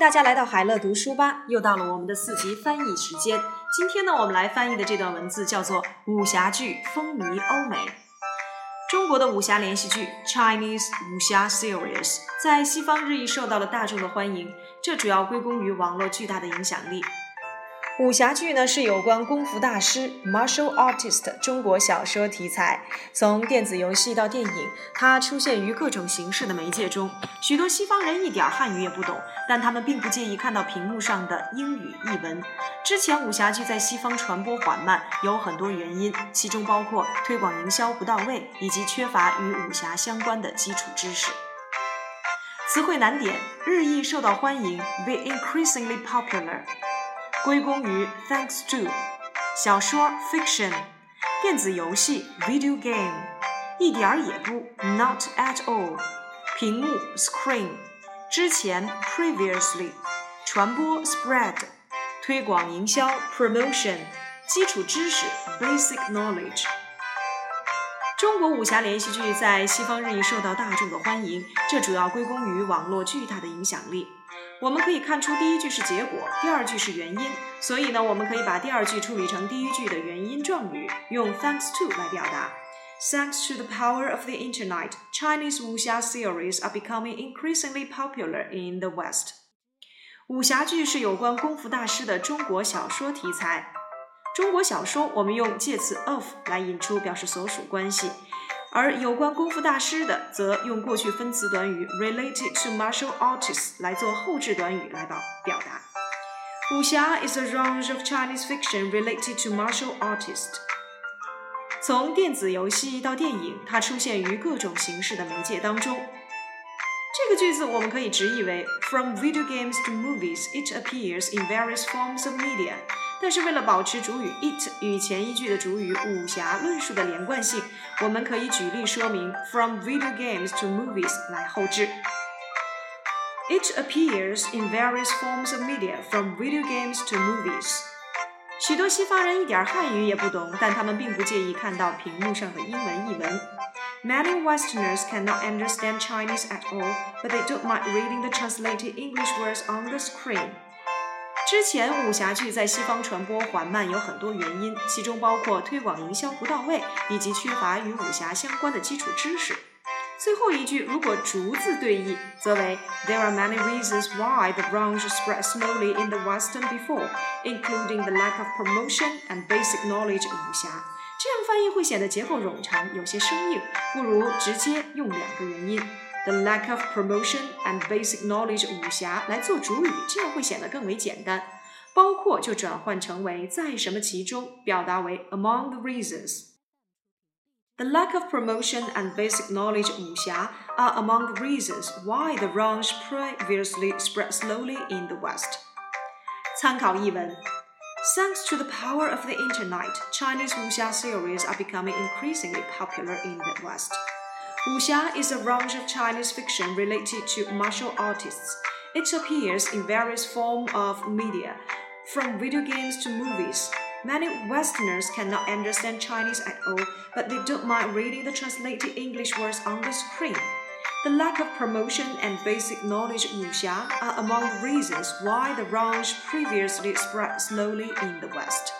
大家来到海乐读书吧，又到了我们的四级翻译时间。今天呢，我们来翻译的这段文字叫做《武侠剧风靡欧美》。中国的武侠连续剧 Chinese 武侠 series 在西方日益受到了大众的欢迎，这主要归功于网络巨大的影响力。武侠剧呢是有关功夫大师 martial artist 中国小说题材，从电子游戏到电影，它出现于各种形式的媒介中。许多西方人一点汉语也不懂，但他们并不介意看到屏幕上的英语译文。之前武侠剧在西方传播缓慢，有很多原因，其中包括推广营销不到位，以及缺乏与武侠相关的基础知识。词汇难点：日益受到欢迎，be increasingly popular。归功于 thanks to 小说 fiction 电子游戏 video game 一点儿也不 not at all 屏幕 screen 之前 previously 传播 spread 推广营销 promotion 基础知识 basic knowledge 中国武侠连续剧在西方日益受到大众的欢迎，这主要归功于网络巨大的影响力。我们可以看出，第一句是结果，第二句是原因，所以呢，我们可以把第二句处理成第一句的原因状语，用 thanks to 来表达。Thanks to the power of the internet, Chinese wuxia series are becoming increasingly popular in the West. 武侠剧是有关功夫大师的中国小说题材。中国小说，我们用介词 of 来引出，表示所属关系。而有关功夫大师的，则用过去分词短语 related to martial artists 来做后置短语来表表达。武侠 is a range of Chinese fiction related to martial artists。从电子游戏到电影，它出现于各种形式的媒介当中。这个句子我们可以直译为 From video games to movies, it appears in various forms of media。 但是为了保持主语 it 与前一句的主语武侠论述的连贯性，我们可以举例说明 from video games to movies 来后置。It appears in various forms of media from video games to movies。许多西方人一点汉语也不懂，但他们并不介意看到屏幕上的英文译文。Many Westerners cannot understand Chinese at all, but they don't mind reading the translated English words on the screen. 之前武侠剧在西方传播缓慢有很多原因，其中包括推广营销不到位，以及缺乏与武侠相关的基础知识。最后一句如果逐字对译，则为 There are many reasons why the branch spread slowly in the Western before, including the lack of promotion and basic knowledge of 武侠。这样翻译会显得结构冗长，有些生硬，不如直接用两个原因。the lack of promotion and basic knowledge 武侠来做主语，这样会显得更为简单。包括就转换成为在什么其中，表达为 among the reasons。The lack of promotion and basic knowledge 武侠 are among the reasons why the range previously spread slowly in the West. 参考译文 Thanks to the power of the internet, Chinese wuxia series are becoming increasingly popular in the West. Wuxia is a range of Chinese fiction related to martial artists. It appears in various forms of media, from video games to movies. Many Westerners cannot understand Chinese at all, but they don't mind reading the translated English words on the screen. The lack of promotion and basic knowledge of wuxia are among the reasons why the range previously spread slowly in the West.